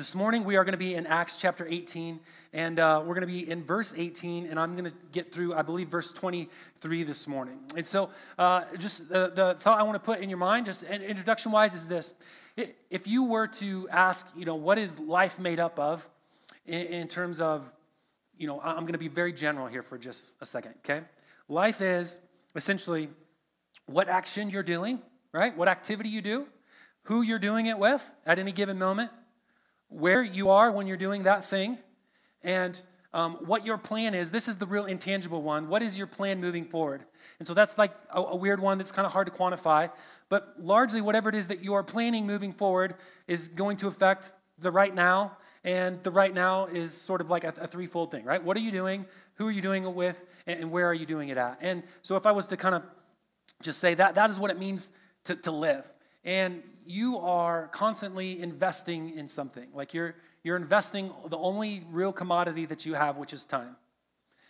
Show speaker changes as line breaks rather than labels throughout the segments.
This morning we are going to be in Acts chapter 18, and uh, we're going to be in verse 18, and I'm going to get through, I believe, verse 23 this morning. And so, uh, just the, the thought I want to put in your mind, just introduction wise, is this: if you were to ask, you know, what is life made up of, in, in terms of, you know, I'm going to be very general here for just a second. Okay, life is essentially what action you're doing, right? What activity you do, who you're doing it with at any given moment where you are when you're doing that thing, and um, what your plan is. This is the real intangible one. What is your plan moving forward? And so that's like a, a weird one that's kind of hard to quantify. But largely, whatever it is that you are planning moving forward is going to affect the right now. And the right now is sort of like a, a threefold thing, right? What are you doing? Who are you doing it with? And, and where are you doing it at? And so if I was to kind of just say that, that is what it means to, to live. And you are constantly investing in something. Like you're, you're investing the only real commodity that you have, which is time.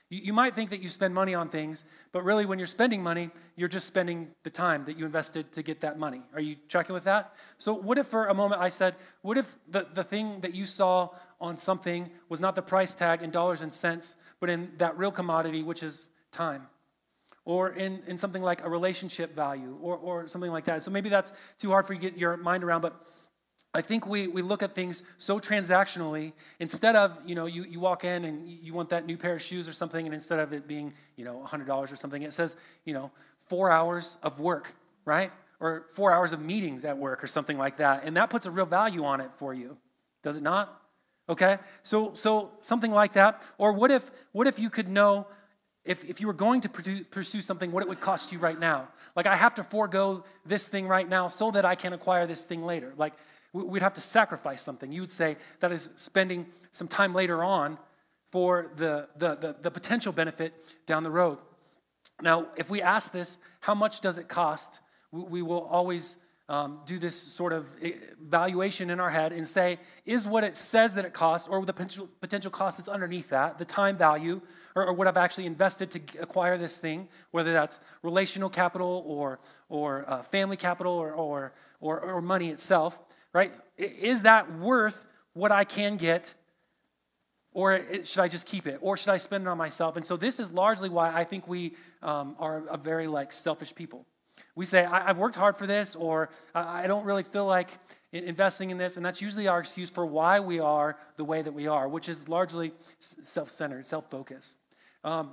You, you might think that you spend money on things, but really, when you're spending money, you're just spending the time that you invested to get that money. Are you tracking with that? So, what if for a moment I said, what if the, the thing that you saw on something was not the price tag in dollars and cents, but in that real commodity, which is time? Or in, in something like a relationship value or, or something like that. So maybe that's too hard for you to get your mind around, but I think we, we look at things so transactionally. Instead of, you know, you, you walk in and you want that new pair of shoes or something, and instead of it being, you know, $100 or something, it says, you know, four hours of work, right? Or four hours of meetings at work or something like that. And that puts a real value on it for you, does it not? Okay? So, so something like that. Or what if, what if you could know if, if you were going to pursue something, what it would cost you right now. Like, I have to forego this thing right now so that I can acquire this thing later. Like, we'd have to sacrifice something. You would say that is spending some time later on for the, the, the, the potential benefit down the road. Now, if we ask this, how much does it cost? We, we will always um, do this sort of valuation in our head and say, is what it says that it costs, or the potential, potential cost that's underneath that, the time value, or, or, what I've actually invested to acquire this thing, whether that's relational capital or, or uh, family capital or, or, or, or money itself, right? Is that worth what I can get? Or should I just keep it? Or should I spend it on myself? And so this is largely why I think we um, are a very like selfish people. We say, I- have worked hard for this, or I don't really feel like investing in this. And that's usually our excuse for why we are the way that we are, which is largely self centered, self focused. Um,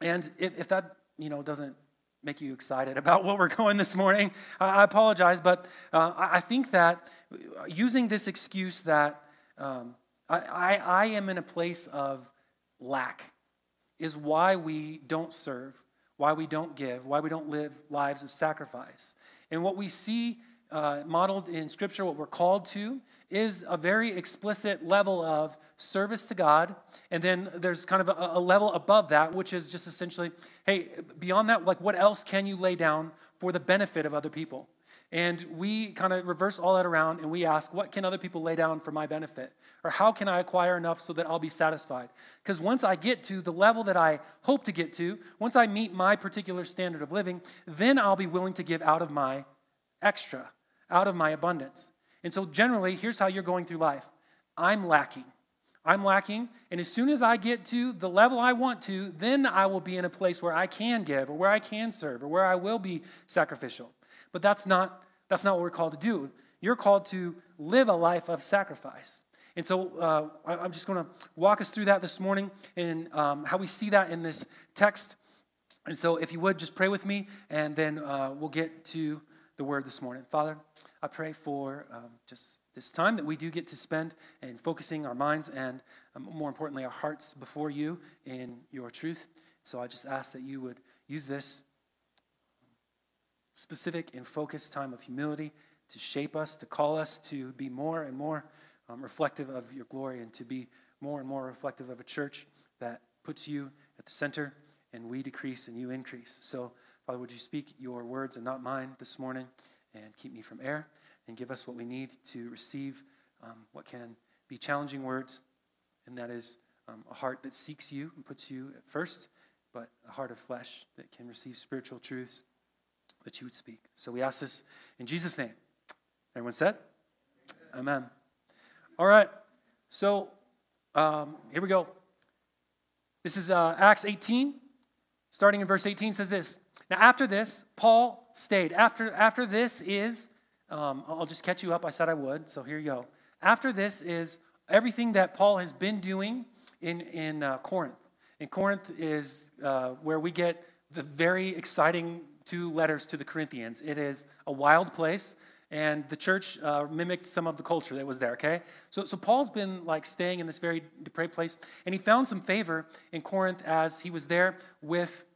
and if, if that you know, doesn't make you excited about what we're going this morning, I, apologize. But uh, I think that using this excuse that um, I, I, I am in a place of lack is why we don't serve why we don't give, why we don't live lives of sacrifice. And what we see uh, modeled in Scripture, what we're called to, is a very explicit level of service to God. And then there's kind of a, a, level above that, which is just essentially, hey, beyond that, like what else can you lay down for the benefit of other people? And we kind of reverse all that around and we ask, what can other people lay down for my benefit? Or how can I acquire enough so that I'll be satisfied? Because once I get to the level that I hope to get to, once I meet my particular standard of living, then I'll be willing to give out of my extra, out of my abundance. And so, generally, here's how you're going through life I'm lacking. I'm lacking, and as soon as I get to the level I want to, then I will be in a place where I can give, or where I can serve, or where I will be sacrificial. But that's not, that's not what we're called to do. You're called to live a life of sacrifice. And so uh, I'm just going to walk us through that this morning and um, how we see that in this text. And so, if you would, just pray with me, and then uh, we'll get to the word this morning. Father, I pray for um, just this time that we do get to spend and focusing our minds and, um, more importantly, our hearts before you in your truth. So I just ask that you would use this specific and focused time of humility to shape us, to call us to be more and more um, reflective of your glory and to be more and more reflective of a church that puts you at the center and we decrease and you increase. So, Father, would you speak your words and not mine this morning and keep me from error and give us what we need to receive um, what can be challenging words, and that is um, a heart that seeks you and puts you at first, but a heart of flesh that can receive spiritual truths that you would speak. So we ask this in Jesus' name. Everyone said? Amen. Amen. All right. So um, here we go. This is uh, Acts 18, starting in verse 18, says this. Now, after this, Paul stayed. After, after this is, um, I'll just catch you up. I said I would, so here you go. After this is everything that Paul has been doing in, in uh, Corinth. And Corinth is uh, where we get the very exciting two letters to the Corinthians. It is a wild place, and the church uh, mimicked some of the culture that was there, okay? So, so Paul's been like staying in this very depraved place, and he found some favor in Corinth as he was there with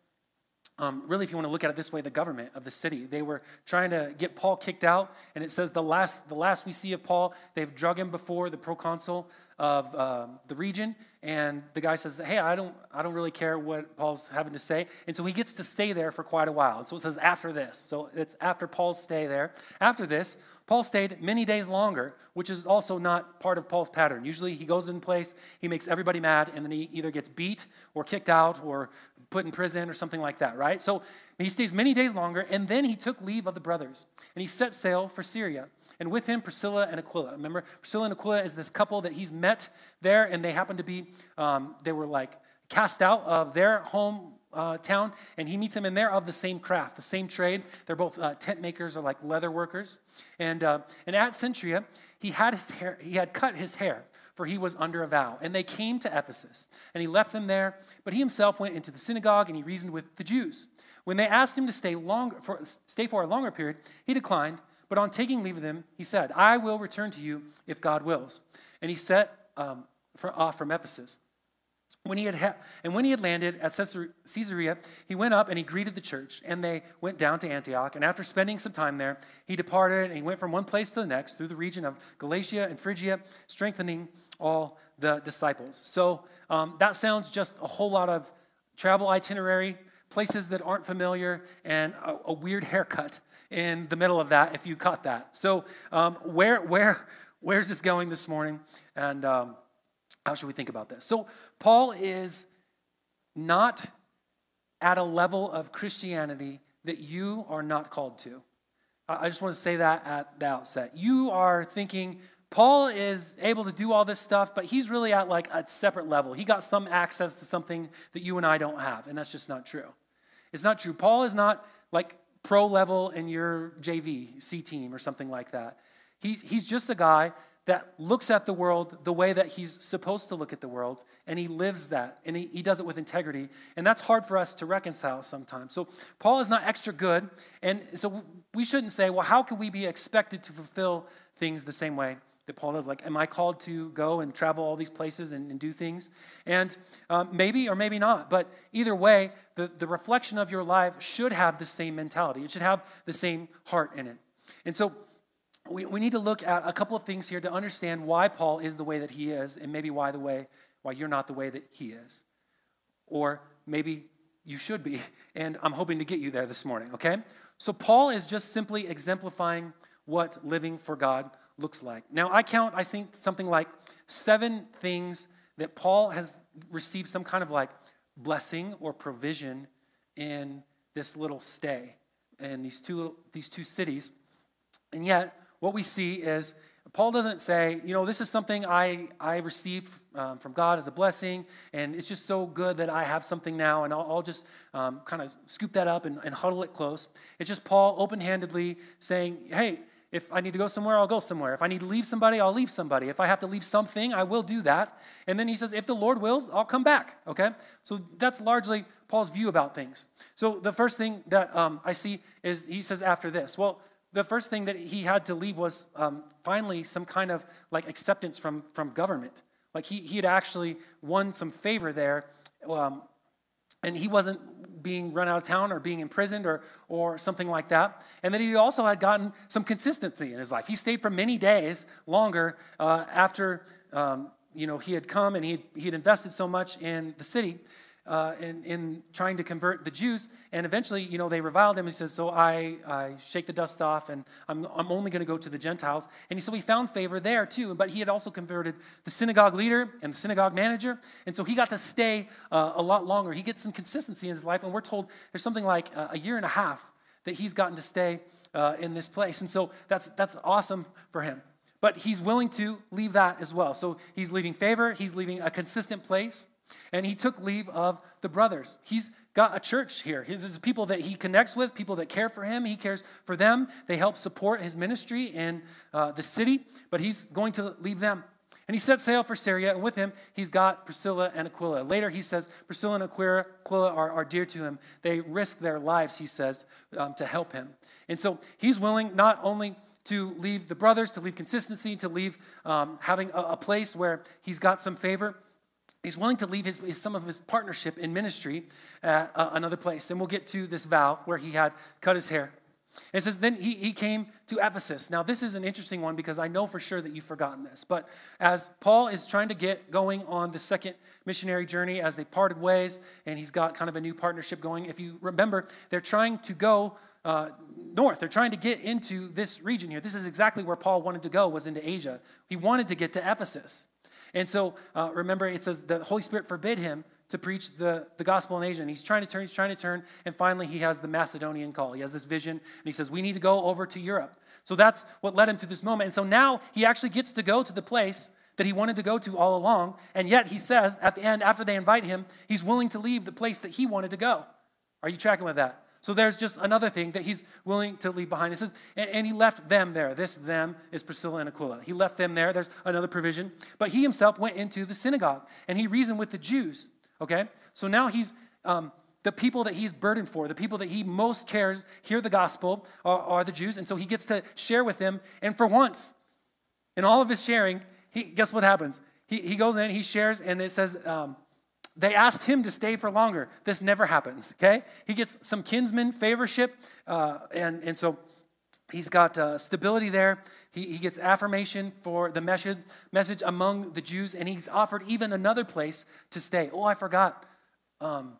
um, really, if you want to look at it this way, the government of the city. They were trying to get Paul kicked out, and it says the last, the last we see of Paul, they've drug him before the proconsul of uh, the region, and the guy says, "Hey, I don't, I don't really care what Paul's having to say," and so he gets to stay there for quite a while. And so it says after this, so it's after Paul's stay there. After this, Paul stayed many days longer, which is also not part of Paul's pattern. Usually, he goes in place, he makes everybody mad, and then he either gets beat or kicked out or put in prison or something like that, right? So he stays many days longer, and then he took leave of the brothers, and he set sail for Syria. And with him, Priscilla and Aquila. Remember, Priscilla and Aquila is this couple that he's met there, and they happen to be, um, they were like cast out of their home uh, town, and he meets them, and they're of the same craft, the same trade. They're both uh, tent makers or like leather workers. And, uh, and at Cenchrea, he had his hair, he had cut his hair for he was under a vow. And they came to Ephesus, and he left them there, but he himself went into the synagogue and he reasoned with the Jews. When they asked him to stay, longer, for, stay for a longer period, he declined, but on taking leave of them, he said, I will return to you if God wills. And he set um, for, off from Ephesus. When he had ha- and when he had landed at Caesarea, he went up and he greeted the church, and they went down to Antioch. And after spending some time there, he departed and he went from one place to the next through the region of Galatia and Phrygia, strengthening all the disciples. So um, that sounds just a whole lot of travel itinerary, places that aren't familiar, and a, a weird haircut in the middle of that. If you caught that, so um, where where where's this going this morning? And um, how should we think about this? So, Paul is not at a level of Christianity that you are not called to. I just want to say that at the outset. You are thinking, Paul is able to do all this stuff, but he's really at like a separate level. He got some access to something that you and I don't have, and that's just not true. It's not true. Paul is not like pro level in your JV, C team, or something like that. He's, he's just a guy that looks at the world the way that he's supposed to look at the world, and he lives that, and he, he does it with integrity. And that's hard for us to reconcile sometimes. So, Paul is not extra good, and so we shouldn't say, well, how can we be expected to fulfill things the same way that Paul does? Like, am I called to go and travel all these places and, and do things? And um, maybe or maybe not, but either way, the, the reflection of your life should have the same mentality, it should have the same heart in it. And so, we, we need to look at a couple of things here to understand why Paul is the way that he is, and maybe why the way why you're not the way that he is. Or maybe you should be, and I'm hoping to get you there this morning, okay? So Paul is just simply exemplifying what living for God looks like. Now I count, I think, something like seven things that Paul has received some kind of like blessing or provision in this little stay in these two, these two cities. And yet, what we see is Paul doesn't say, you know, this is something I, I received um, from God as a blessing, and it's just so good that I have something now, and I'll, I'll just um, kind of scoop that up and, and huddle it close. It's just Paul open handedly saying, hey, if I need to go somewhere, I'll go somewhere. If I need to leave somebody, I'll leave somebody. If I have to leave something, I will do that. And then he says, if the Lord wills, I'll come back. Okay? So that's largely Paul's view about things. So the first thing that um, I see is he says after this, well, the first thing that he had to leave was um, finally some kind of like acceptance from, from government. Like he, he had actually won some favor there, um, and he wasn't being run out of town or being imprisoned or, or something like that. And then he also had gotten some consistency in his life. He stayed for many days longer uh, after um, you know, he had come and he he had invested so much in the city uh, in, in trying to convert the Jews. And eventually, you know, they reviled him. He says, So I, I shake the dust off and I'm, I'm only going to go to the Gentiles. And so he found favor there too. But he had also converted the synagogue leader and the synagogue manager. And so he got to stay uh, a lot longer. He gets some consistency in his life. And we're told there's something like a year and a half that he's gotten to stay uh, in this place. And so that's, that's awesome for him. but he's willing to leave that as well. So he's leaving favor, he's leaving a consistent place, and he took leave of the brothers. He's got a church here. There's people that he connects with, people that care for him. He cares for them. They help support his ministry in uh, the city, but he's going to leave them. And he set sail for Syria, and with him he's got Priscilla and Aquila. Later he says Priscilla and Aquila are, are dear to him. They risk their lives, he says, um, to help him. And so he's willing not only to leave the brothers, to leave consistency, to leave um, having a, a, place where he's got some favor. He's willing to leave his, his some of his partnership in ministry at uh, another place. And we'll get to this vow where he had cut his hair. It says, then he, he came to Ephesus. Now, this is an interesting one because I know for sure that you've forgotten this. But as Paul is trying to get going on the second missionary journey, as they parted ways, and he's got kind of a new partnership going, if you remember, they're trying to go uh, north. They're trying to get into this region here. This is exactly where Paul wanted to go, was into Asia. He wanted to get to Ephesus. And so, uh, remember, it says the Holy Spirit forbid him to preach the, the gospel in Asia. And he's trying to turn, he's trying to turn, and finally he has the Macedonian call. He has this vision, and he says, We need to go over to Europe. So that's what led him to this moment. And so now he actually gets to go to the place that he wanted to go to all along. And yet he says at the end, after they invite him, he's willing to leave the place that he wanted to go. Are you tracking with that? So there's just another thing that he's willing to leave behind. It says, and, and, he left them there. This them is Priscilla and Aquila. He left them there. There's another provision. But he himself went into the synagogue and he reasoned with the Jews. Okay? So now he's um, the people that he's burdened for, the people that he most cares hear the gospel are, are the Jews. And so he gets to share with them. And for once, in all of his sharing, he, guess what happens? He, he goes in, he shares, and it says, um, they asked him to stay for longer. This never happens, okay? He gets some kinsman favorship, uh, and, and so he's got uh, stability there. He, he gets affirmation for the message, message among the Jews, and he's offered even another place to stay. Oh, I forgot. Um,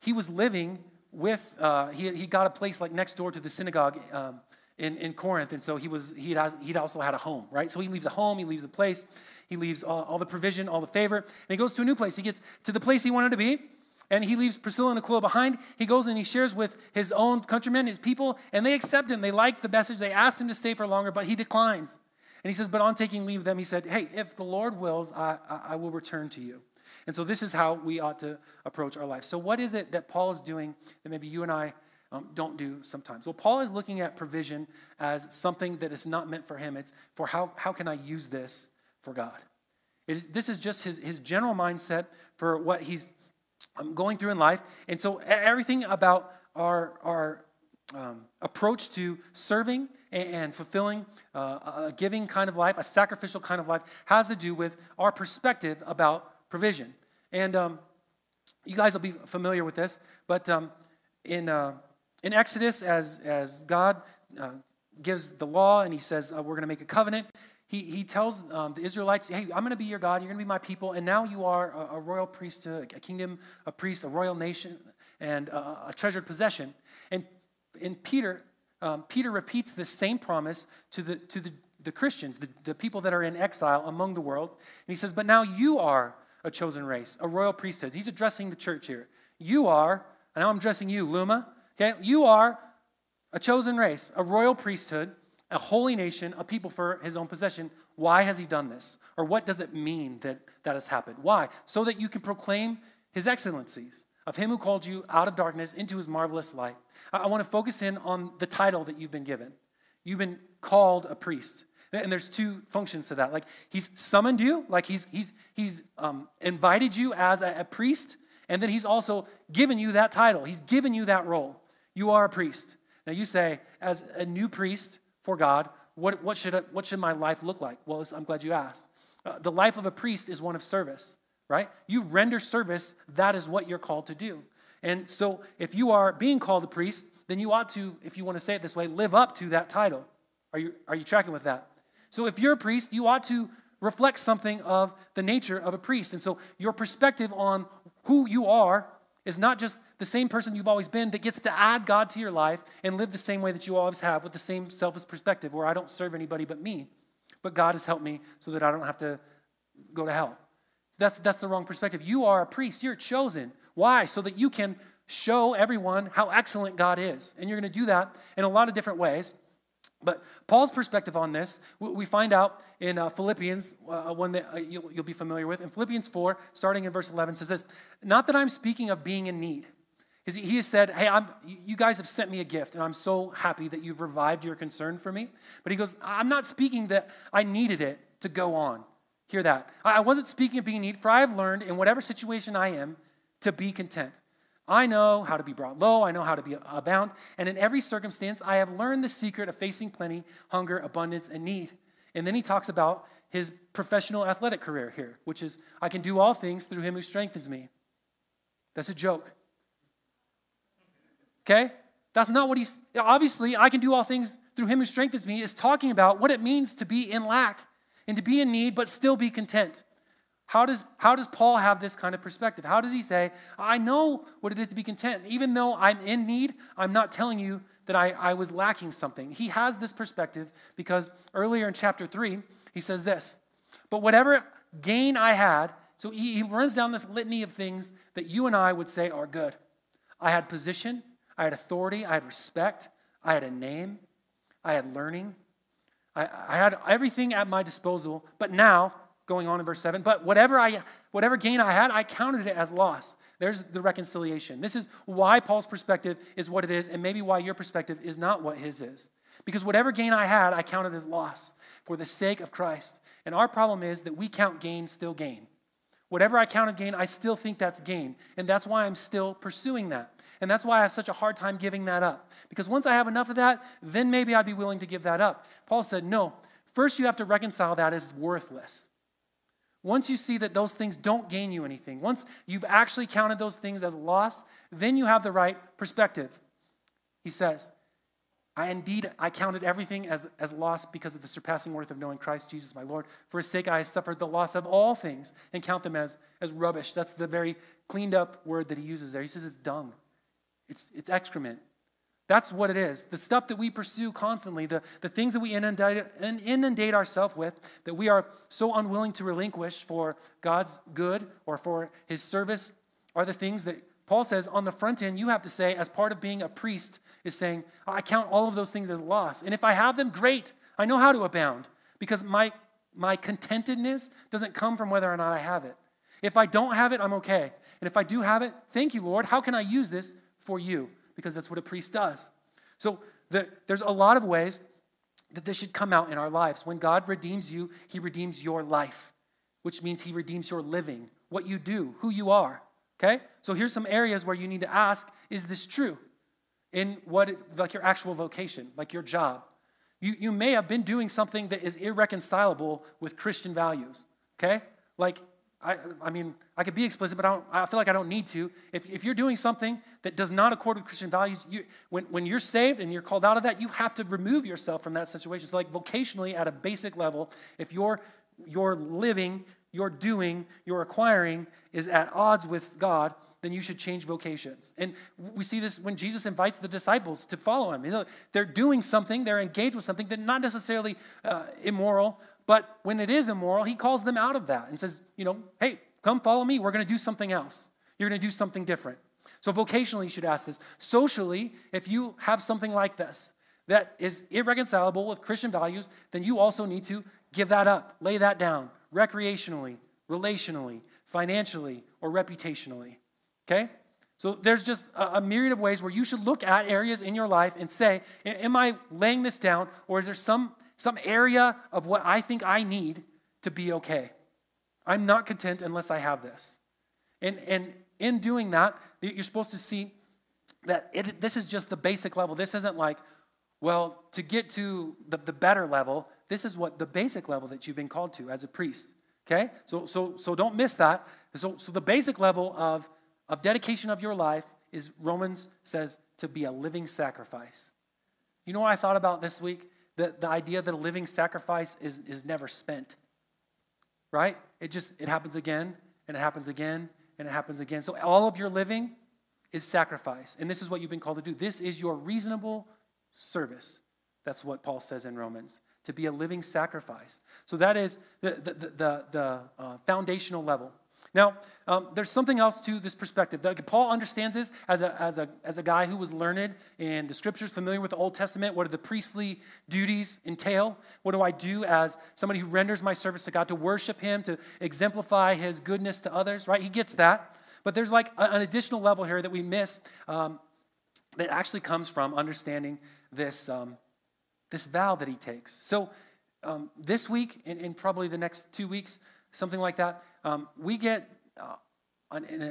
he was living with, uh, he, he got a place like next door to the synagogue. Um, in, in Corinth, and so he was he has he'd also had a home, right? So he leaves a home, he leaves a place, he leaves all, all the provision, all the favor, and he goes to a new place. He gets to the place he wanted to be, and he leaves Priscilla and Aquila behind. He goes and he shares with his own countrymen, his people, and they accept him. They like the message. They ask him to stay for longer, but he declines. And he says, But on taking leave of them, he said, Hey, if the Lord wills, I, I, will return to you. And so this is how we ought to approach our life. So, what is it that Paul is doing that maybe you and I um, don't do sometimes. Well, Paul is looking at provision as something that is not meant for him. It's for how, how can I use this for God? this is just his, his general mindset for what he's um, going through in life. And so everything about our, our um, approach to serving and, and fulfilling uh, a giving kind of life, a sacrificial kind of life, has to do with our perspective about provision. And um, you guys will be familiar with this, but um, in uh, in Exodus, as, as God uh, gives the law and he says, uh, We're going to make a covenant, he, he tells um, the Israelites, Hey, I'm going to be your God, you're going to be my people, and now you are a, a royal priesthood, a kingdom, a priest, a royal nation, and uh, a treasured possession. And in Peter, um, Peter repeats this same promise to the, to the, the Christians, the, the people that are in exile among the world. And he says, But now you are a chosen race, a royal priesthood. He's addressing the church here. You are, and now I'm addressing you, Luma. Okay? You are a chosen race, a royal priesthood, a holy nation, a people for his own possession. Why has he done this? Or what does it mean that that has happened? Why? So that you can proclaim his excellencies of him who called you out of darkness into his marvelous light. I, want to focus in on the title that you've been given. You've been called a priest. And there's two functions to that. Like he's summoned you, like he's he's he's um, invited you as a, a priest, and then he's also given you that title. He's given you that role. You are a priest. Now you say, as a new priest for God, what, what, should, what should my life look like? Well, I'm glad you asked. Uh, the life of a priest is one of service, right? You render service, that is what you're called to do. And so if you are being called a priest, then you ought to, if you want to say it this way, live up to that title. Are you, are you tracking with that? So if you're a priest, you ought to reflect something of the nature of a priest. And so your perspective on who you are is not just the same person you've always been that gets to add God to your life and live the same way that you always have with the same selfish perspective where I don't serve anybody but me. But God has helped me so that I don't have to go to hell. That's, that's the wrong perspective. You are a priest, you're chosen. Why? So that you can show everyone how excellent God is. And you're going to do that in a lot of different ways. But Paul's perspective on this, we find out in uh, Philippians, uh, one that uh, you'll, you'll, be familiar with. In Philippians 4, starting in verse 11, says this Not that I'm speaking of being in need. Because he has said, Hey, I'm, you guys have sent me a gift, and I'm so happy that you've revived your concern for me. But he goes, I'm not speaking that I needed it to go on. Hear that. I wasn't speaking of being in need, for I have learned in whatever situation I am to be content. I know how to be brought low, I know how to be abound, and in every circumstance, I have learned the secret of facing plenty, hunger, abundance, and need. And then he talks about his professional athletic career here, which is, I can do all things through him who strengthens me. That's a joke. Okay? That's not what he's, obviously, I can do all things through him who strengthens me, is talking about what it means to be in lack and to be in need, but still be content. How does, how does Paul have this kind of perspective? How does he say, I know what it is to be content? Even though I'm in need, I'm not telling you that I, I was lacking something. He has this perspective because earlier in chapter 3, he says this But whatever gain I had, so he, he runs down this litany of things that you and I would say are good. I had position, I had authority, I had respect, I had a name, I had learning, I, I had everything at my disposal, but now, going on in verse 7, but whatever, I, whatever gain I had, I counted it as loss. There's the reconciliation. This is why Paul's perspective is what it is, and maybe why your perspective is not what his is. Because whatever gain I had, I counted as loss for the sake of Christ. And our problem is that we count gain still gain. Whatever I counted gain, I still think that's gain. And that's why I'm still pursuing that. And that's why I have such a hard time giving that up. Because once I have enough of that, then maybe I'd be willing to give that up. Paul said, no, first you have to reconcile that as worthless. Once you see that those things don't gain you anything, once you've actually counted those things as loss, then you have the right perspective. He says, I indeed I counted everything as, as loss because of the surpassing worth of knowing Christ Jesus my Lord. For his sake I suffered the loss of all things and count them as, as rubbish. That's the very cleaned up word that he uses there. He says it's dung. It's, it's excrement. That's what it is. The stuff that we pursue constantly, the, the things that we inundate, inundate ourselves with, that we are so unwilling to relinquish for God's good or for his service, are the things that Paul says on the front end, you have to say, as part of being a priest, is saying, I count all of those things as loss. And if I have them, great. I know how to abound because my, my contentedness doesn't come from whether or not I have it. If I don't have it, I'm okay. And if I do have it, thank you, Lord. How can I use this for you because that's what a priest does. So the, there's a lot of ways that this should come out in our lives. When God redeems you, He redeems your life, which means He redeems your living, what you do, who you are. Okay? So here's some areas where you need to ask is this true? In what, like your actual vocation, like your job. You, you may have been doing something that is irreconcilable with Christian values. Okay? Like I, I mean, I could be explicit, but I, don't, I feel like I don't need to. If, if you're doing something that does not accord with Christian values, you, when, when you're saved and you're called out of that, you have to remove yourself from that situation. So, like vocationally, at a basic level, if your, your living, your doing, your acquiring is at odds with God, then you should change vocations. And we see this when Jesus invites the disciples to follow him. You know, They're doing something, they're engaged with something that not necessarily uh, immoral, but when it is immoral, he calls them out of that and says, you know, hey, come follow me. We're going to do something else. You're going to do something different. So, vocationally, you should ask this. Socially, if you have something like this that is irreconcilable with Christian values, then you also need to give that up, lay that down, recreationally, relationally, financially, or reputationally. Okay? So there's just a, myriad of ways where you should look at areas in your life and say, Am I laying this down, or is there some some area of what I think I need to be okay. I'm not content unless I have this. And, and in doing that, you're supposed to see that it, this is just the basic level. This isn't like, well, to get to the, the better level, this is what the basic level that you've been called to as a priest. Okay? So, so, so don't miss that. So, so the basic level of, of dedication of your life is Romans says to be a living sacrifice. You know what I thought about this week? the, the idea that a living sacrifice is, is never spent. Right? It just it happens again and it happens again and it happens again. So all of your living is sacrifice. And this is what you've been called to do. This is your reasonable service. That's what Paul says in Romans. To be a living sacrifice. So that is the, the, the, the uh, foundational level. Now, um, there's something else to this perspective. That Paul understands this as a, as, a, as a guy who was learned in the scriptures, familiar with the Old Testament. What do the priestly duties entail? What do I do as somebody who renders my service to God to worship Him, to exemplify His goodness to others, right? He gets that. But there's like a, an additional level here that we miss um, that actually comes from understanding this, um, this vow that he takes. So, um, this week, and, and, probably the next two weeks, something like that, um, we get uh, an,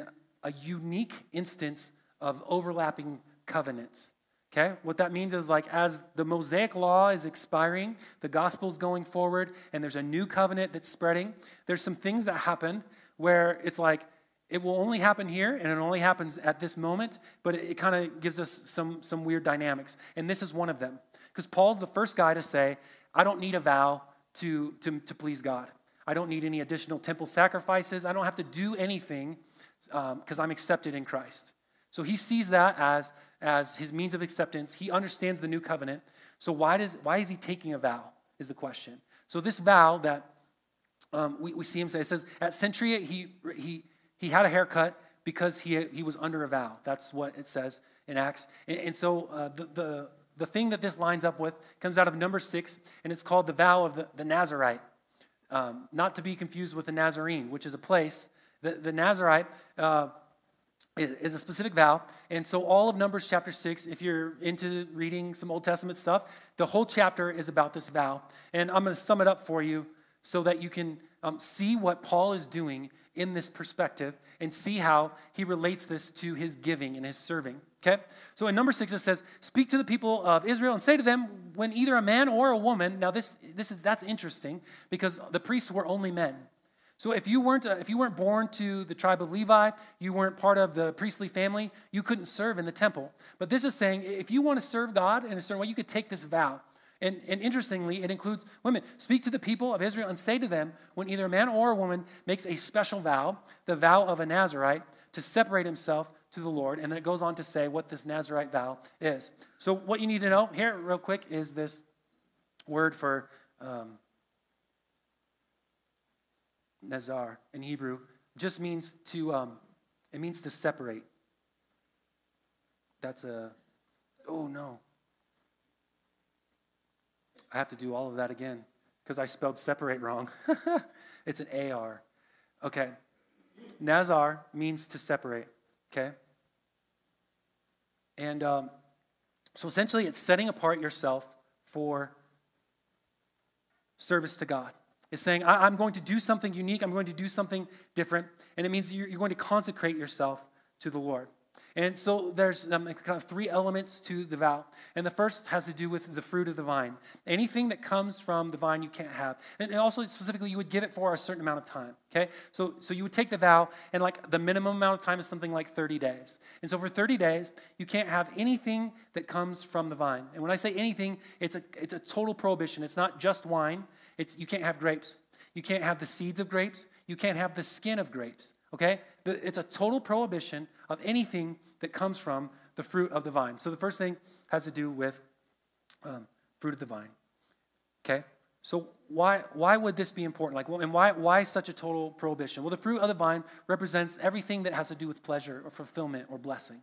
a, a unique instance of overlapping covenants. Okay? What that means is like as the Mosaic law is expiring, the gospel's going forward, and there's a new covenant that's spreading, there's some things that happen where it's like it will only happen here and it only happens at this moment, but it, it kind of gives us some, some weird dynamics. And this is one of them. Because Paul's the first guy to say, I don't need a vow to, to, to please God. I don't need any additional temple sacrifices. I don't have to do anything because um, I'm accepted in Christ. So he sees that as, as his means of acceptance. He understands the new covenant. So why, does, why is he taking a vow, is the question. So this vow that um, we, we see him say, it says, at Cenchrea, he, he, he had a haircut because he, he was under a vow. That's what it says in Acts. And, and so uh, the, the, the thing that this lines up with comes out of number six, and it's called the vow of the, the Nazarite. Um, not to be confused with the Nazarene, which is a place. The, the Nazarite uh, is, is, a specific vow. And so, all of Numbers chapter 6, if you're into reading some Old Testament stuff, the whole chapter is about this vow. And I'm going to sum it up for you so that you can um, see what Paul is doing in this perspective and see how he relates this to his giving and his serving. Okay? So in number six, it says, Speak to the people of Israel and say to them, when either a man or a woman, now this, this is that's interesting because the priests were only men. So if you weren't uh, if you weren't born to the tribe of Levi, you weren't part of the priestly family, you couldn't serve in the temple. But this is saying if you want to serve God in a certain way, you could take this vow. And, and interestingly, it includes women. Speak to the people of Israel and say to them, when either a man or a woman makes a special vow, the vow of a Nazarite, to separate himself to the Lord. And then it goes on to say what this Nazarite vow is. So, what you need to know here, real quick, is this word for um, Nazar in Hebrew just means to, um, it means to separate. That's a, oh no. I have to do all of that again because I spelled separate wrong. it's an AR. Okay. Nazar means to separate. Okay? And um, so essentially, it's setting apart yourself for service to God. It's saying, I- am going to do something unique, I'm going to do something different, and it means you're, you're going to consecrate yourself to the Lord. And so there's um, kind of three elements to the vow. And the first has to do with the fruit of the vine. Anything that comes from the vine you can't have. And also specifically, you would give it for a certain amount of time. Okay? So, so you would take the vow, and like the minimum amount of time is something like 30 days. And so for 30 days, you can't have anything that comes from the vine. And when I say anything, it's a, it's a total prohibition. It's not just wine. It's, you can't have grapes. You can't have the seeds of grapes. You can't have the skin of grapes. Okay? It's a total prohibition of anything that comes from the fruit of the vine. So the first thing has to do with um, fruit of the vine. Okay? So why, why would this be important? Like, well, and why, why such a total prohibition? Well, the fruit of the vine represents everything that has to do with pleasure or fulfillment or blessing.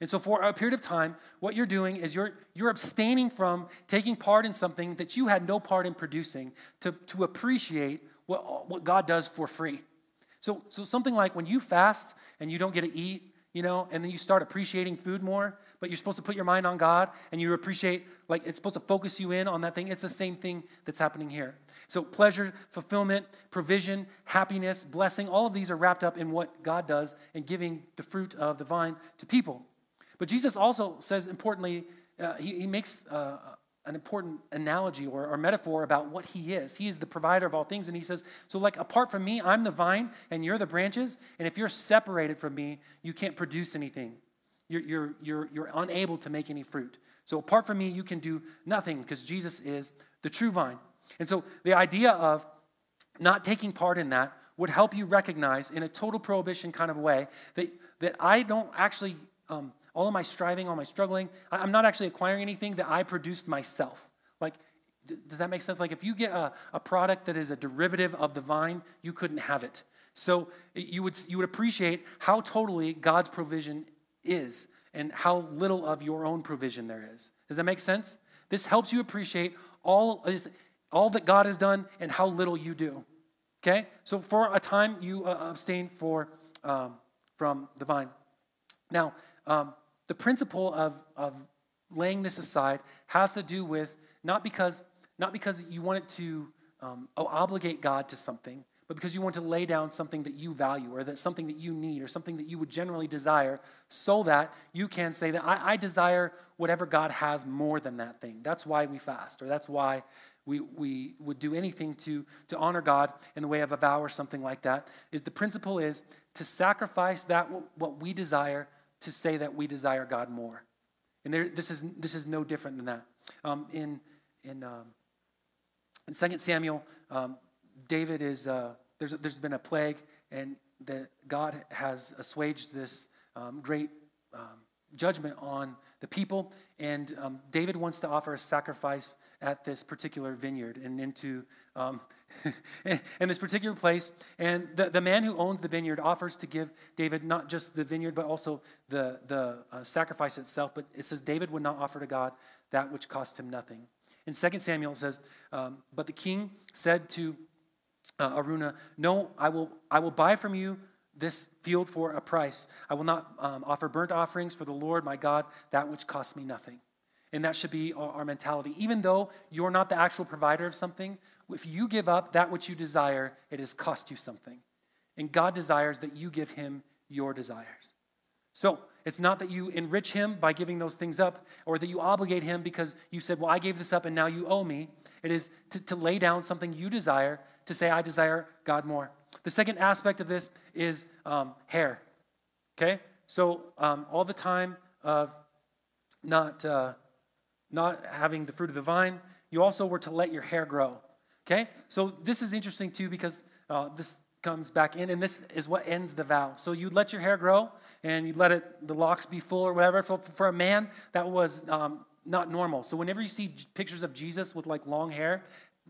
And so for a period of time, what you're doing is you're, you're abstaining from taking part in something that you had no part in producing to, to appreciate what, what God does for free. So, so something like when you fast and you don't get to eat, you know, and then you start appreciating food more, but you're supposed to put your mind on God and you appreciate, like, it's supposed to focus you in on that thing. It's the same thing that's happening here. So, pleasure, fulfillment, provision, happiness, blessing, all of these are wrapped up in what God does in giving the fruit of the vine to people. But Jesus also says, importantly, uh, he, he makes uh, an important analogy or, or, metaphor about what he is. He is the provider of all things. And he says, So, like, apart from me, I'm the vine and you're the branches. And if you're separated from me, you can't produce anything. You're, you're, you're, you're unable to make any fruit. So, apart from me, you can do nothing because Jesus is the true vine. And so, the idea of not taking part in that would help you recognize, in a total prohibition kind of way, that, that I don't actually. Um, all of my striving, all my struggling, I'm not actually acquiring anything that I produced myself. Like, D- does that make sense? Like if you get a, a product that is a derivative of the vine, you couldn't have it. So you would, you would appreciate how totally God's provision is and how little of your own provision there is. Does that make sense? This helps you appreciate all, all that God has done and how little you do. Okay? So for a time, you uh, abstain for, um, from the vine. Now, um, the principle of, of laying this aside has to do with not because, not because you want it to um, obligate God to something, but because you want to lay down something that you value or that something that you need or something that you would generally desire so that you can say that I, I desire whatever God has more than that thing. That's why we fast, or that's why we, we would do anything to, to honor God in the way of a vow or something like that. Is the principle is to sacrifice that what we desire to say that we desire God more. And there, this, is, this is no different than that. Um, in, in, um, in 2 Samuel, um, David is, uh, there's, there's been a plague, and that God has assuaged this um, great um, judgment on the people. And um, David wants to offer a sacrifice at this particular vineyard and into um, in this particular place. And the, the man who owns the vineyard offers to give David not just the vineyard, but also the, the uh, sacrifice itself. But it says David would not offer to God that which cost him nothing. In 2 Samuel, it says, um, But the king said to uh, Araunah, No, I will, I will buy from you this field for a price. I will not um, offer burnt offerings for the Lord my God, that which costs me nothing. And that should be our, our mentality. Even though you're not the actual provider of something, if you give up that which you desire, it has cost you something. And God desires that you give him your desires. So it's not that you enrich him by giving those things up or that you obligate him because you said, Well, I gave this up and now you owe me. It is to, to lay down something you desire to say, I desire God more. The second aspect of this is um, hair. Okay? So, um, all the time of not, uh, not having the fruit of the vine, you also were to let your hair grow. Okay? So, this is interesting too because uh, this comes back in, and this is what ends the vow. So, you let your hair grow and you let it, the locks be full or whatever. For, for a man, that was um, not normal. So, whenever you see pictures of Jesus with like long hair,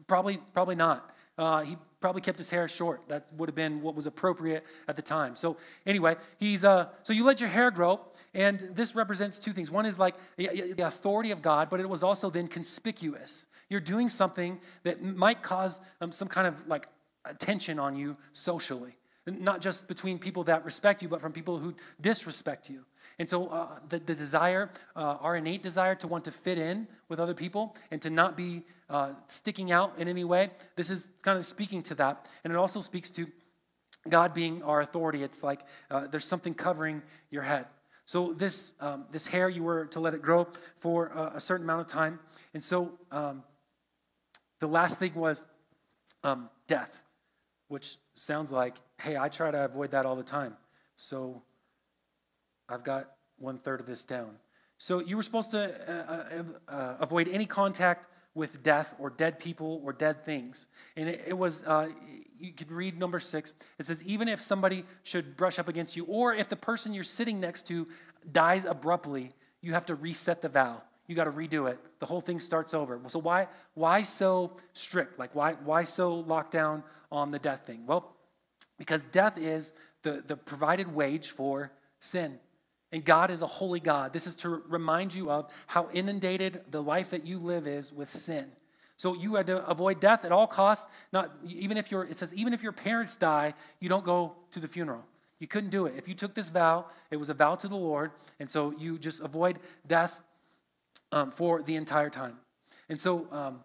probably, probably not. Uh, he probably kept his hair short. That would have been what was appropriate at the time. So anyway, he's uh, so you let your hair grow, and this represents two things. One is like the, authority of God, but it was also then conspicuous. You're doing something that might cause um, some kind of like attention on you socially, not just between people that respect you, but from people who disrespect you. And so uh, the, the desire, uh, our innate desire to want to fit in with other people and to not be uh, sticking out in any way, this is kind of speaking to that. And it also speaks to God being our authority. It's like uh, there's something covering your head. So this, um, this hair, you were to let it grow for a, a certain amount of time. And so um, the last thing was um, death, which sounds like, hey, I try to avoid that all the time. So I've got one third of this down. So you were supposed to uh, uh, uh, avoid any contact with death or dead people or dead things. And it, it was, uh, you could read number six. It says, even if somebody should brush up against you, or if the person you're sitting next to dies abruptly, you have to reset the vow. You got to redo it. The whole thing starts over. So why, why so strict? Like why, why so locked down on the death thing? Well, because death is the, the provided wage for sin. And God is a holy God. This is to remind you of how inundated the life that you live is with sin. So you had to avoid death at all costs. Not even if your it says even if your parents die, you don't go to the funeral. You couldn't do it. If you took this vow, it was a vow to the Lord, and so you just avoid death um, for the entire time. And so um,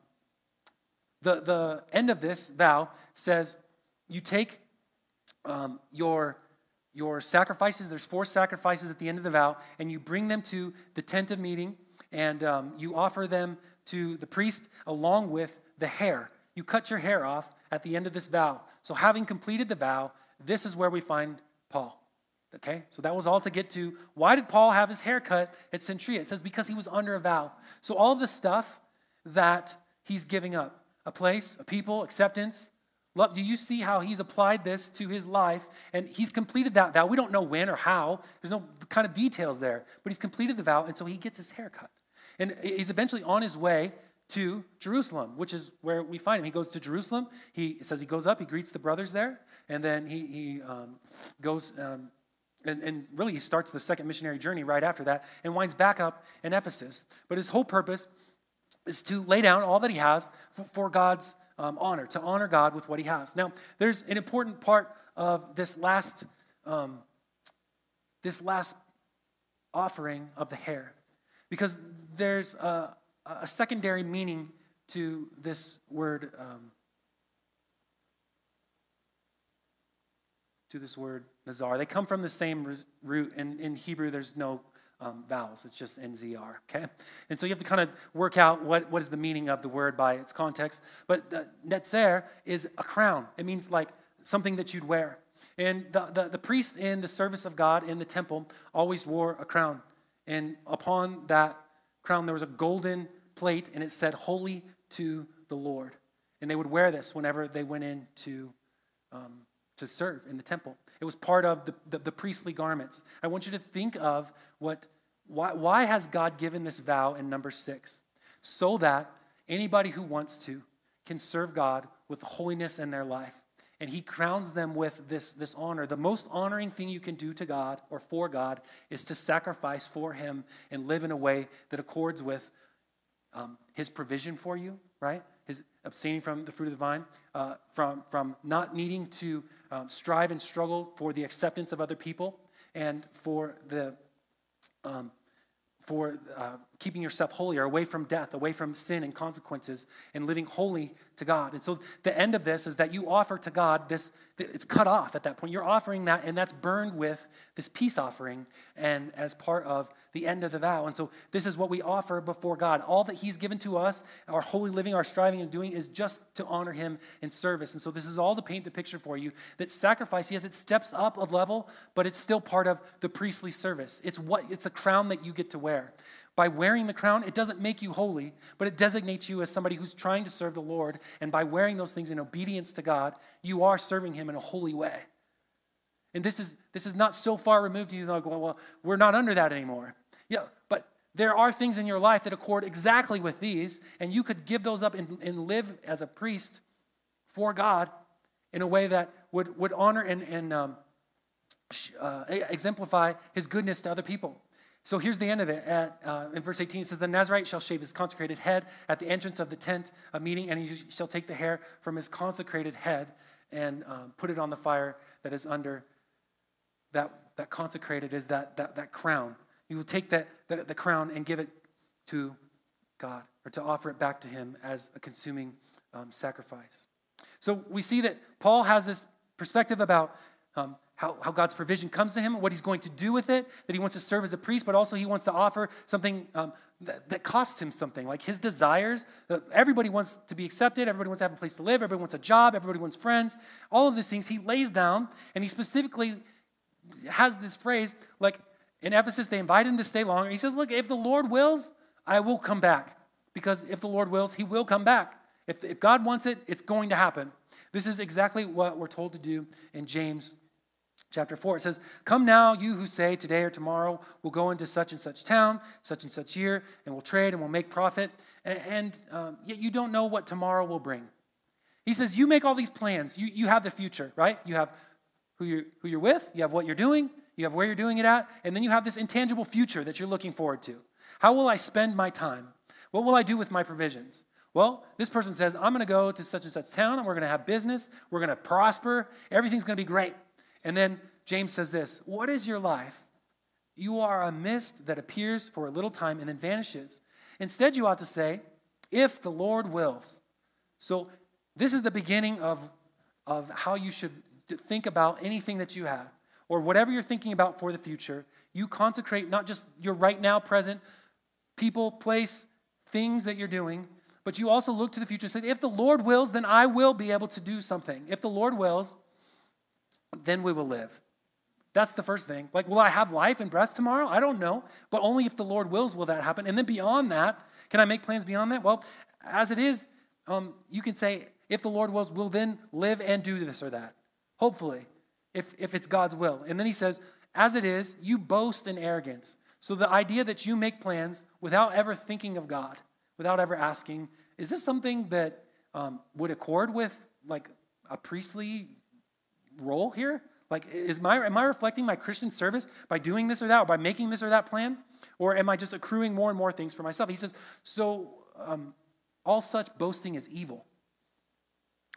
the the end of this vow says you take um, your your sacrifices. There's four sacrifices at the end of the vow, and you bring them to the tent of meeting, and um, you offer them to the priest along with the hair. You cut your hair off at the end of this vow. So, having completed the vow, this is where we find Paul. Okay, so that was all to get to why did Paul have his hair cut at Cenchrea? It says because he was under a vow. So, all the stuff that he's giving up a place, a people, acceptance, Love, do you see how he's applied this to his life? And he's completed that vow. We don't know when or how. There's no kind of details there. But he's completed the vow, and so he gets his hair cut. And he's eventually on his way to Jerusalem, which is where we find him. He goes to Jerusalem. He says he goes up, he greets the brothers there, and then he, he um, goes um, and, and, really he starts the second missionary journey right after that and winds back up in Ephesus. But his whole purpose is to lay down all that he has for, for God's um, honor, to honor God with what he has. Now, there's an important part of this last, um, this last offering of the hair, because there's a, a secondary meaning to this word. Um, to this word nazar. They come from the same root. In, in Hebrew, there's no um, vowels. It's just NZR, okay? And so you have to kind of work out what, what is the meaning of the word by its context. But uh, netzer is a crown. It means like something that you'd wear. And the, the, the priest in the service of God in the temple always wore a crown. And upon that crown, there was a golden plate, and it said, Holy to the Lord. And they would wear this whenever they went in to, um, to serve in the temple. It was part of the, the, the, priestly garments. I want you to think of what, why, why has God given this vow in number six? So that anybody who wants to can serve God with holiness in their life. And he crowns them with this, this honor. The most honoring thing you can do to God or for God is to sacrifice for him and live in a way that accords with um, his provision for you, right? His abstaining from the fruit of the vine, uh, from, from not needing to um, strive and struggle for the acceptance of other people and for the um, for uh, keeping yourself holy or away from death, away from sin and consequences, and living holy to God. And so the end of this is that you offer to God this, it's cut off at that point. You're offering that, and that's burned with this peace offering and as part of the end of the vow. And so this is what we offer before God. All that He's given to us, our holy living, our striving and doing, is just to honor Him in service. And so this is all to paint the picture for you that sacrifice, yes, it steps up a level, but it's still part of the priestly service. It's what it's a crown that you get to wear. By wearing the crown, it doesn't make you holy, but it designates you as somebody who's trying to serve the Lord. And by wearing those things in obedience to God, you are serving Him in a holy way. And this is, this is not so far removed, you know, well, well, we're not under that anymore. Yeah, but there are things in your life that accord exactly with these, and you could give those up and, and live as a priest for God in a way that would, would honor and, and um, uh, exemplify his goodness to other people. So here's the end of it. At, uh, in verse 18, it says, The Nazarite shall shave his consecrated head at the entrance of the tent of meeting, and he shall take the hair from his consecrated head and um, put it on the fire that is under that, that consecrated is that, that, that crown. You will take that, the, the crown and give it to God or to offer it back to Him as a consuming um, sacrifice. So we see that Paul has this perspective about um, how, how God's provision comes to him, and what he's going to do with it, that he wants to serve as a priest, but also he wants to offer something um, that, that, costs him something, like his desires. Uh, everybody wants to be accepted, everybody wants to have a place to live, everybody wants a job, everybody wants friends. All of these things he lays down, and he specifically has this phrase like in Ephesus, they invite him to stay longer. He says, Look, if the Lord wills, I will come back. Because if the Lord wills, he will come back. If, if God wants it, it's going to happen. This is exactly what we're told to do in James chapter 4. It says, Come now, you who say, Today or tomorrow we'll go into such and such town, such and such year, and we'll trade and we'll make profit. And, and um, yet you don't know what tomorrow will bring. He says, You make all these plans. You, you have the future, right? You have who you're, who you're with, you have what you're doing, you have where you're doing it at, and then you have this intangible future that you're looking forward to. How will I spend my time? What will I do with my provisions? Well, this person says, I'm going to go to such and such town and we're going to have business, we're going to prosper, everything's going to be great. And then James says this What is your life? You are a mist that appears for a little time and then vanishes. Instead, you ought to say, If the Lord wills. So, this is the beginning of, of how you should think about anything that you have or whatever you're thinking about for the future, you consecrate not just your right now present people, place, things that you're doing, but you also look to the future and say, if the Lord wills, then I will be able to do something. If the Lord wills, then we will live. That's the first thing. Like, will I have life and breath tomorrow? I don't know. But only if the Lord wills will that happen. And then beyond that, can I make plans beyond that? Well, as it is, um, you can say, if the Lord wills, we'll then live and do this or that. Hopefully if, if it's God's will. And then he says, as it is, you boast in arrogance. So the idea that you make plans without ever thinking of God, without ever asking, is this something that um, would accord with like a priestly role here? Like, is my, am I reflecting my Christian service by doing this or that, or by making this or that plan? Or am I just accruing more and more things for myself? He says, so um, all such boasting is evil.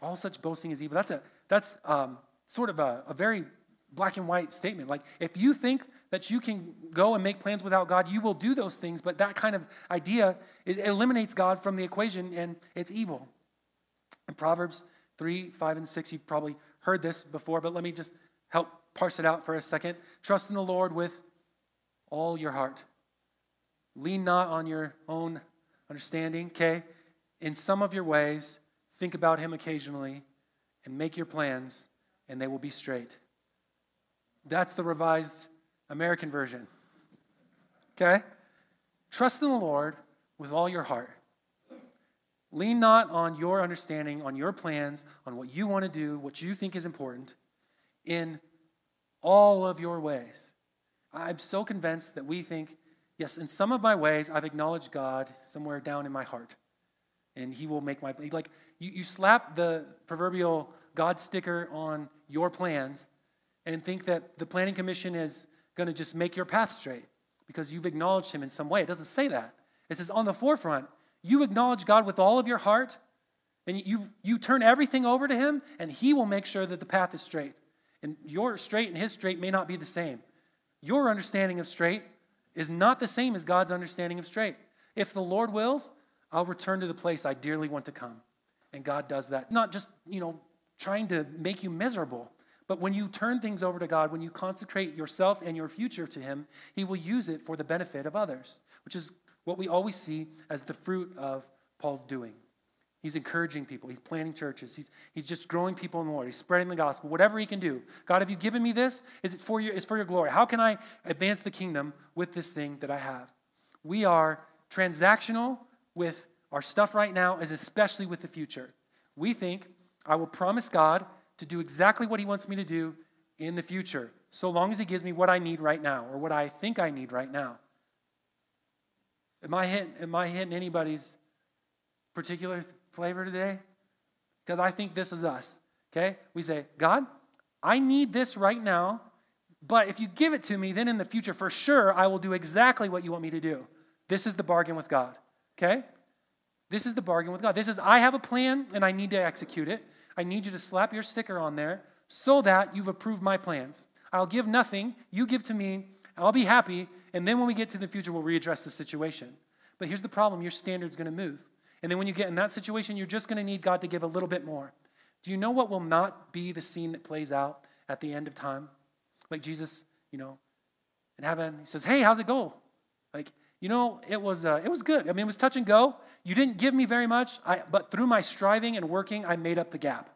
All such boasting is evil. That's, a, that's um, sort of a, a very black and white statement. Like, if you think that you can go and make plans without God, you will do those things, but that kind of idea eliminates God from the equation and it's evil. In Proverbs 3, 5, and 6, you've probably heard this before, but let me just help parse it out for a second. Trust in the Lord with all your heart. Lean not on your own understanding, okay? In some of your ways, think about Him occasionally and make your plans, and they will be straight. That's the revised American version. Okay? Trust in the Lord with all your heart. Lean not on your understanding, on your plans, on what you want to do, what you think is important, in all of your ways. I'm so convinced that we think, yes, in some of my ways, I've acknowledged God somewhere down in my heart. And He will make my, like, you, you slap the proverbial God sticker on your plans and think that the Planning Commission is going to just make your path straight because you've acknowledged Him in some way. It doesn't say that. It says on the forefront, you acknowledge God with all of your heart and you, you turn everything over to Him, and He will make sure that the path is straight. And your straight and His straight may not be the same. Your understanding of straight is not the same as God's understanding of straight. If the Lord wills, I'll return to the place I dearly want to come. And God does that. Not just, you know, trying to make you miserable, but when you turn things over to God, when you consecrate yourself and your future to Him, He will use it for the benefit of others, which is what we always see as the fruit of Paul's doing. He's encouraging people. He's planting churches. He's, he's just growing people in the Lord. He's spreading the gospel. Whatever he can do. God, have you given me this? Is it for your, it's for your glory. How can I advance the kingdom with this thing that I have? We are transactional with our stuff right now, as especially with the future. We think I will promise God to do exactly what he wants me to do in the future, so long as he gives me what I need right now or what I think I need right now. Am I hitting, am I hitting anybody's particular flavor today? Because I think this is us. Okay? We say, God, I need this right now, but if you give it to me, then in the future, for sure, I will do exactly what you want me to do. This is the bargain with God. Okay? This is the bargain with God. This is, I have a plan and I need to execute it. I need you to slap your sticker on there so that you've approved my plans. I'll give nothing, you give to me, I'll be happy, and then when we get to the future, we'll readdress the situation. But here's the problem your standard's going to move. And then when you get in that situation, you're just going to need God to give a little bit more. Do you know what will not be the scene that plays out at the end of time? Like Jesus, you know, in heaven, he says, Hey, how's it go? Like, you know, it was, uh, it was good. I mean, it was touch and go. You didn't give me very much, I, but through my striving and working, I made up the gap.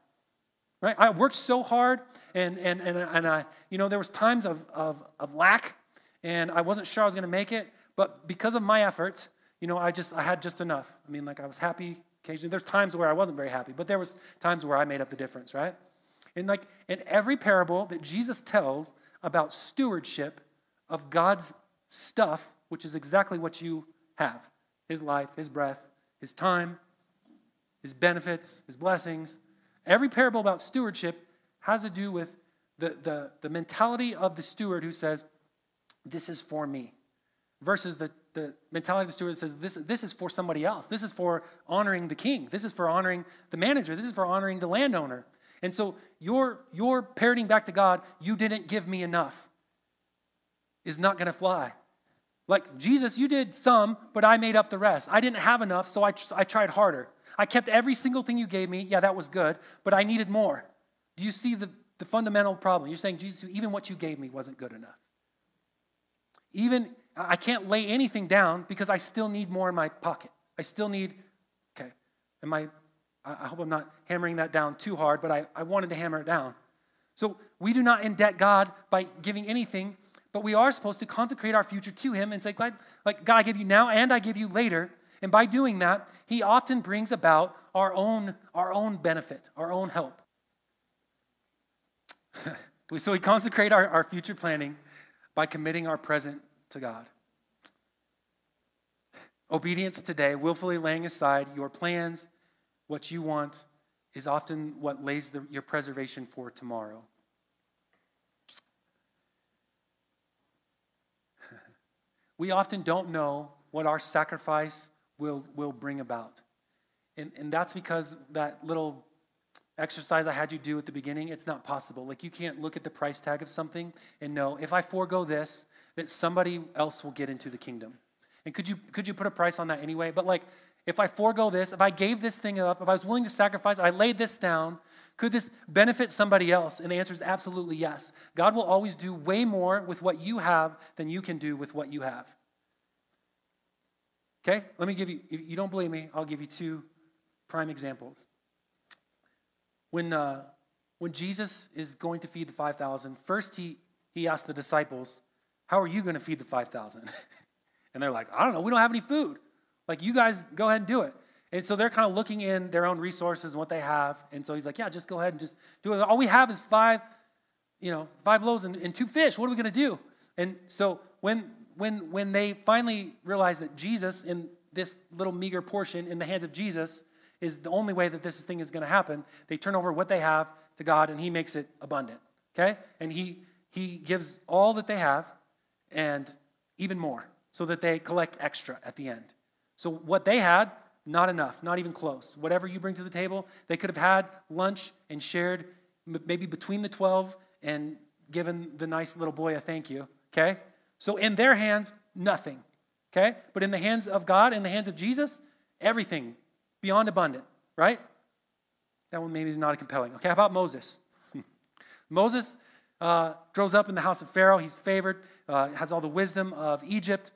Right? I worked so hard, and, and, and, and I, you know, there was times of, of, of lack, and I wasn't sure I was going to make it, but because of my efforts, you know, I just, I had just enough. I mean, like I was happy occasionally. There's times where I wasn't very happy, but there was times where I made up the difference, right? And like in every parable that Jesus tells about stewardship of God's stuff, which is exactly what you have his life, his breath, his time, his benefits, his blessings. Every parable about stewardship has to do with the, the, the mentality of the steward who says, This is for me, versus the the mentality of the steward that says this, this is for somebody else. This is for honoring the king. This is for honoring the manager. This is for honoring the landowner. And so your, your parroting back to God, you didn't give me enough, is not going to fly. Like, Jesus, you did some, but I made up the rest. I didn't have enough, so I, I tried harder. I kept every single thing you gave me. Yeah, that was good, but I needed more. Do you see the, the fundamental problem? You're saying, Jesus, even what you gave me wasn't good enough. Even I can't lay anything down because I still need more in my pocket. I still need, okay, am I, I hope I'm not hammering that down too hard, but I, I wanted to hammer it down. So we do not indebt God by giving anything, but we are supposed to consecrate our future to Him and say, God, like, God, I give you now and I give you later. And by doing that, He often brings about our own, our own benefit, our own help. so we consecrate our, our future planning by committing our present to God. Obedience today, willfully laying aside your plans, what you want, is often what lays the, your preservation for tomorrow. We often don't know what our sacrifice will, will bring about. And, and that's because that little exercise I had you do at the beginning, it's not possible. Like, you can't look at the price tag of something and know if I forego this, that somebody else will get into the kingdom. And could you, could you put a price on that anyway? But, like, if I forego this, if I gave this thing up, if I was willing to sacrifice, I laid this down, could this benefit somebody else? And the answer is absolutely yes. God will always do way more with what you have than you can do with what you have. Okay? Let me give you, if you don't believe me, I'll give you two prime examples. When, uh, when Jesus is going to feed the 5,000, first he, he asked the disciples, How are you going to feed the 5,000? and they're like, I don't know, we don't have any food. Like, you guys go ahead and do it. And so they're kind of looking in their own resources and what they have. And so he's like, Yeah, just go ahead and just do it. All we have is five, you know, five loaves and, and two fish. What are we going to do? And so when when when they finally realize that Jesus in this little meager portion in the hands of Jesus is the only way that this thing is going to happen. They turn over what they have to God and He makes it abundant. Okay? And He He gives all that they have and even more so that they collect extra at the end. So what they had, not enough, not even close. Whatever you bring to the table, they could have had lunch and shared maybe between the 12 and given the nice little boy a thank you. Okay? So in their hands, nothing. Okay? But in the hands of God, in the hands of Jesus, everything beyond abundant, right? That one maybe is not compelling. Okay, how about Moses? Moses uh, grows up in the house of Pharaoh. He's favored, uh, has all the wisdom of Egypt,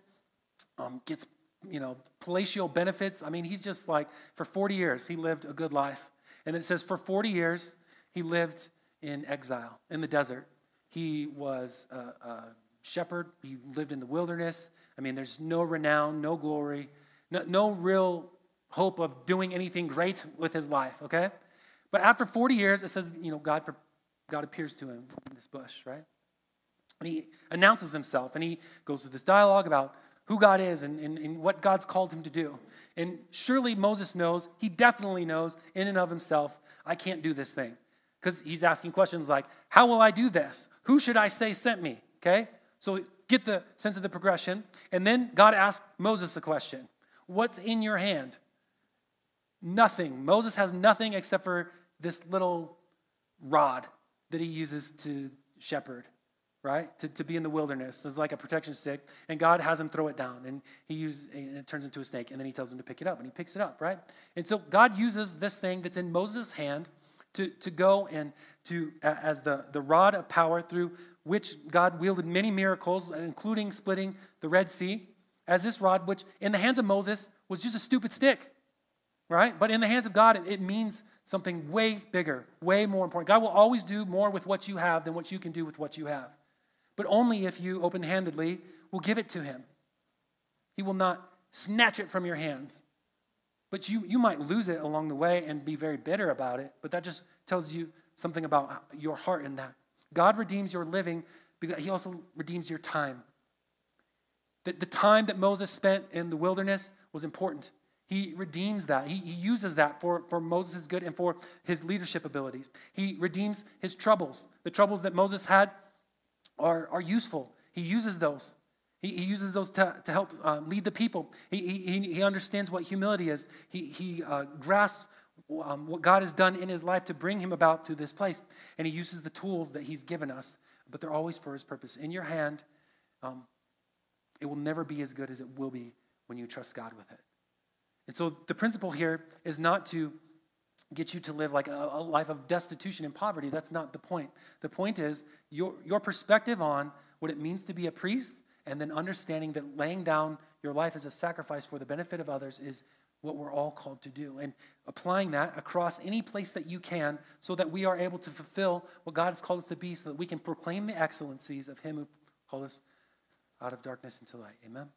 um, gets, you know, palatial benefits. I mean, he's just like, for 40 years, he lived a good life. And it says, for 40 years, he lived in exile in the desert. He was a, a shepherd, he lived in the wilderness. I mean, there's no renown, no glory, no, no real hope of doing anything great with his life, okay? But after 40 years, it says, you know, God, God appears to him in this bush, right? And he announces himself and he goes through this dialogue about who God is and, and, and what God's called him to do. And surely Moses knows, he definitely knows in and of himself, I can't do this thing. Because he's asking questions like, How will I do this? Who should I say sent me? Okay? So get the sense of the progression. And then God asked Moses a question What's in your hand? Nothing. Moses has nothing except for this little rod that he uses to shepherd, right? To, to be in the wilderness. It's like a protection stick. And God has him throw it down. And he uses and it turns into a snake. And then he tells him to pick it up. And he picks it up, right? And so God uses this thing that's in Moses' hand to, to go and to as the, the rod of power through which God wielded many miracles, including splitting the Red Sea, as this rod, which in the hands of Moses was just a stupid stick right? But in the hands of God, it means something way bigger, way more important. God will always do more with what you have than what you can do with what you have. But only if you open handedly will give it to Him. He will not snatch it from your hands. But you, you might lose it along the way and be very bitter about it, but that just tells you something about your heart in that. God redeems your living, because He also redeems your time. The, the time that Moses spent in the wilderness was important. He redeems that. He, he uses that for, for Moses' good and for his leadership abilities. He redeems his troubles. The troubles that Moses had are, are useful. He uses those. He, he uses those to, to help uh, lead the people. He, he, he understands what humility is. He, he uh, grasps um, what God has done in his life to bring him about to this place. And he uses the tools that he's given us, but they're always for his purpose. In your hand, um, it will never be as good as it will be when you trust God with it. And so the principle here is not to get you to live like a, a, life of destitution and poverty. That's not the point. The point is your, your perspective on what it means to be a priest and then understanding that laying down your life as a sacrifice for the benefit of others is what we're all called to do. And applying that across any place that you can so that we are able to fulfill what God has called us to be so that we can proclaim the excellencies of Him who called us out of darkness into light. Amen.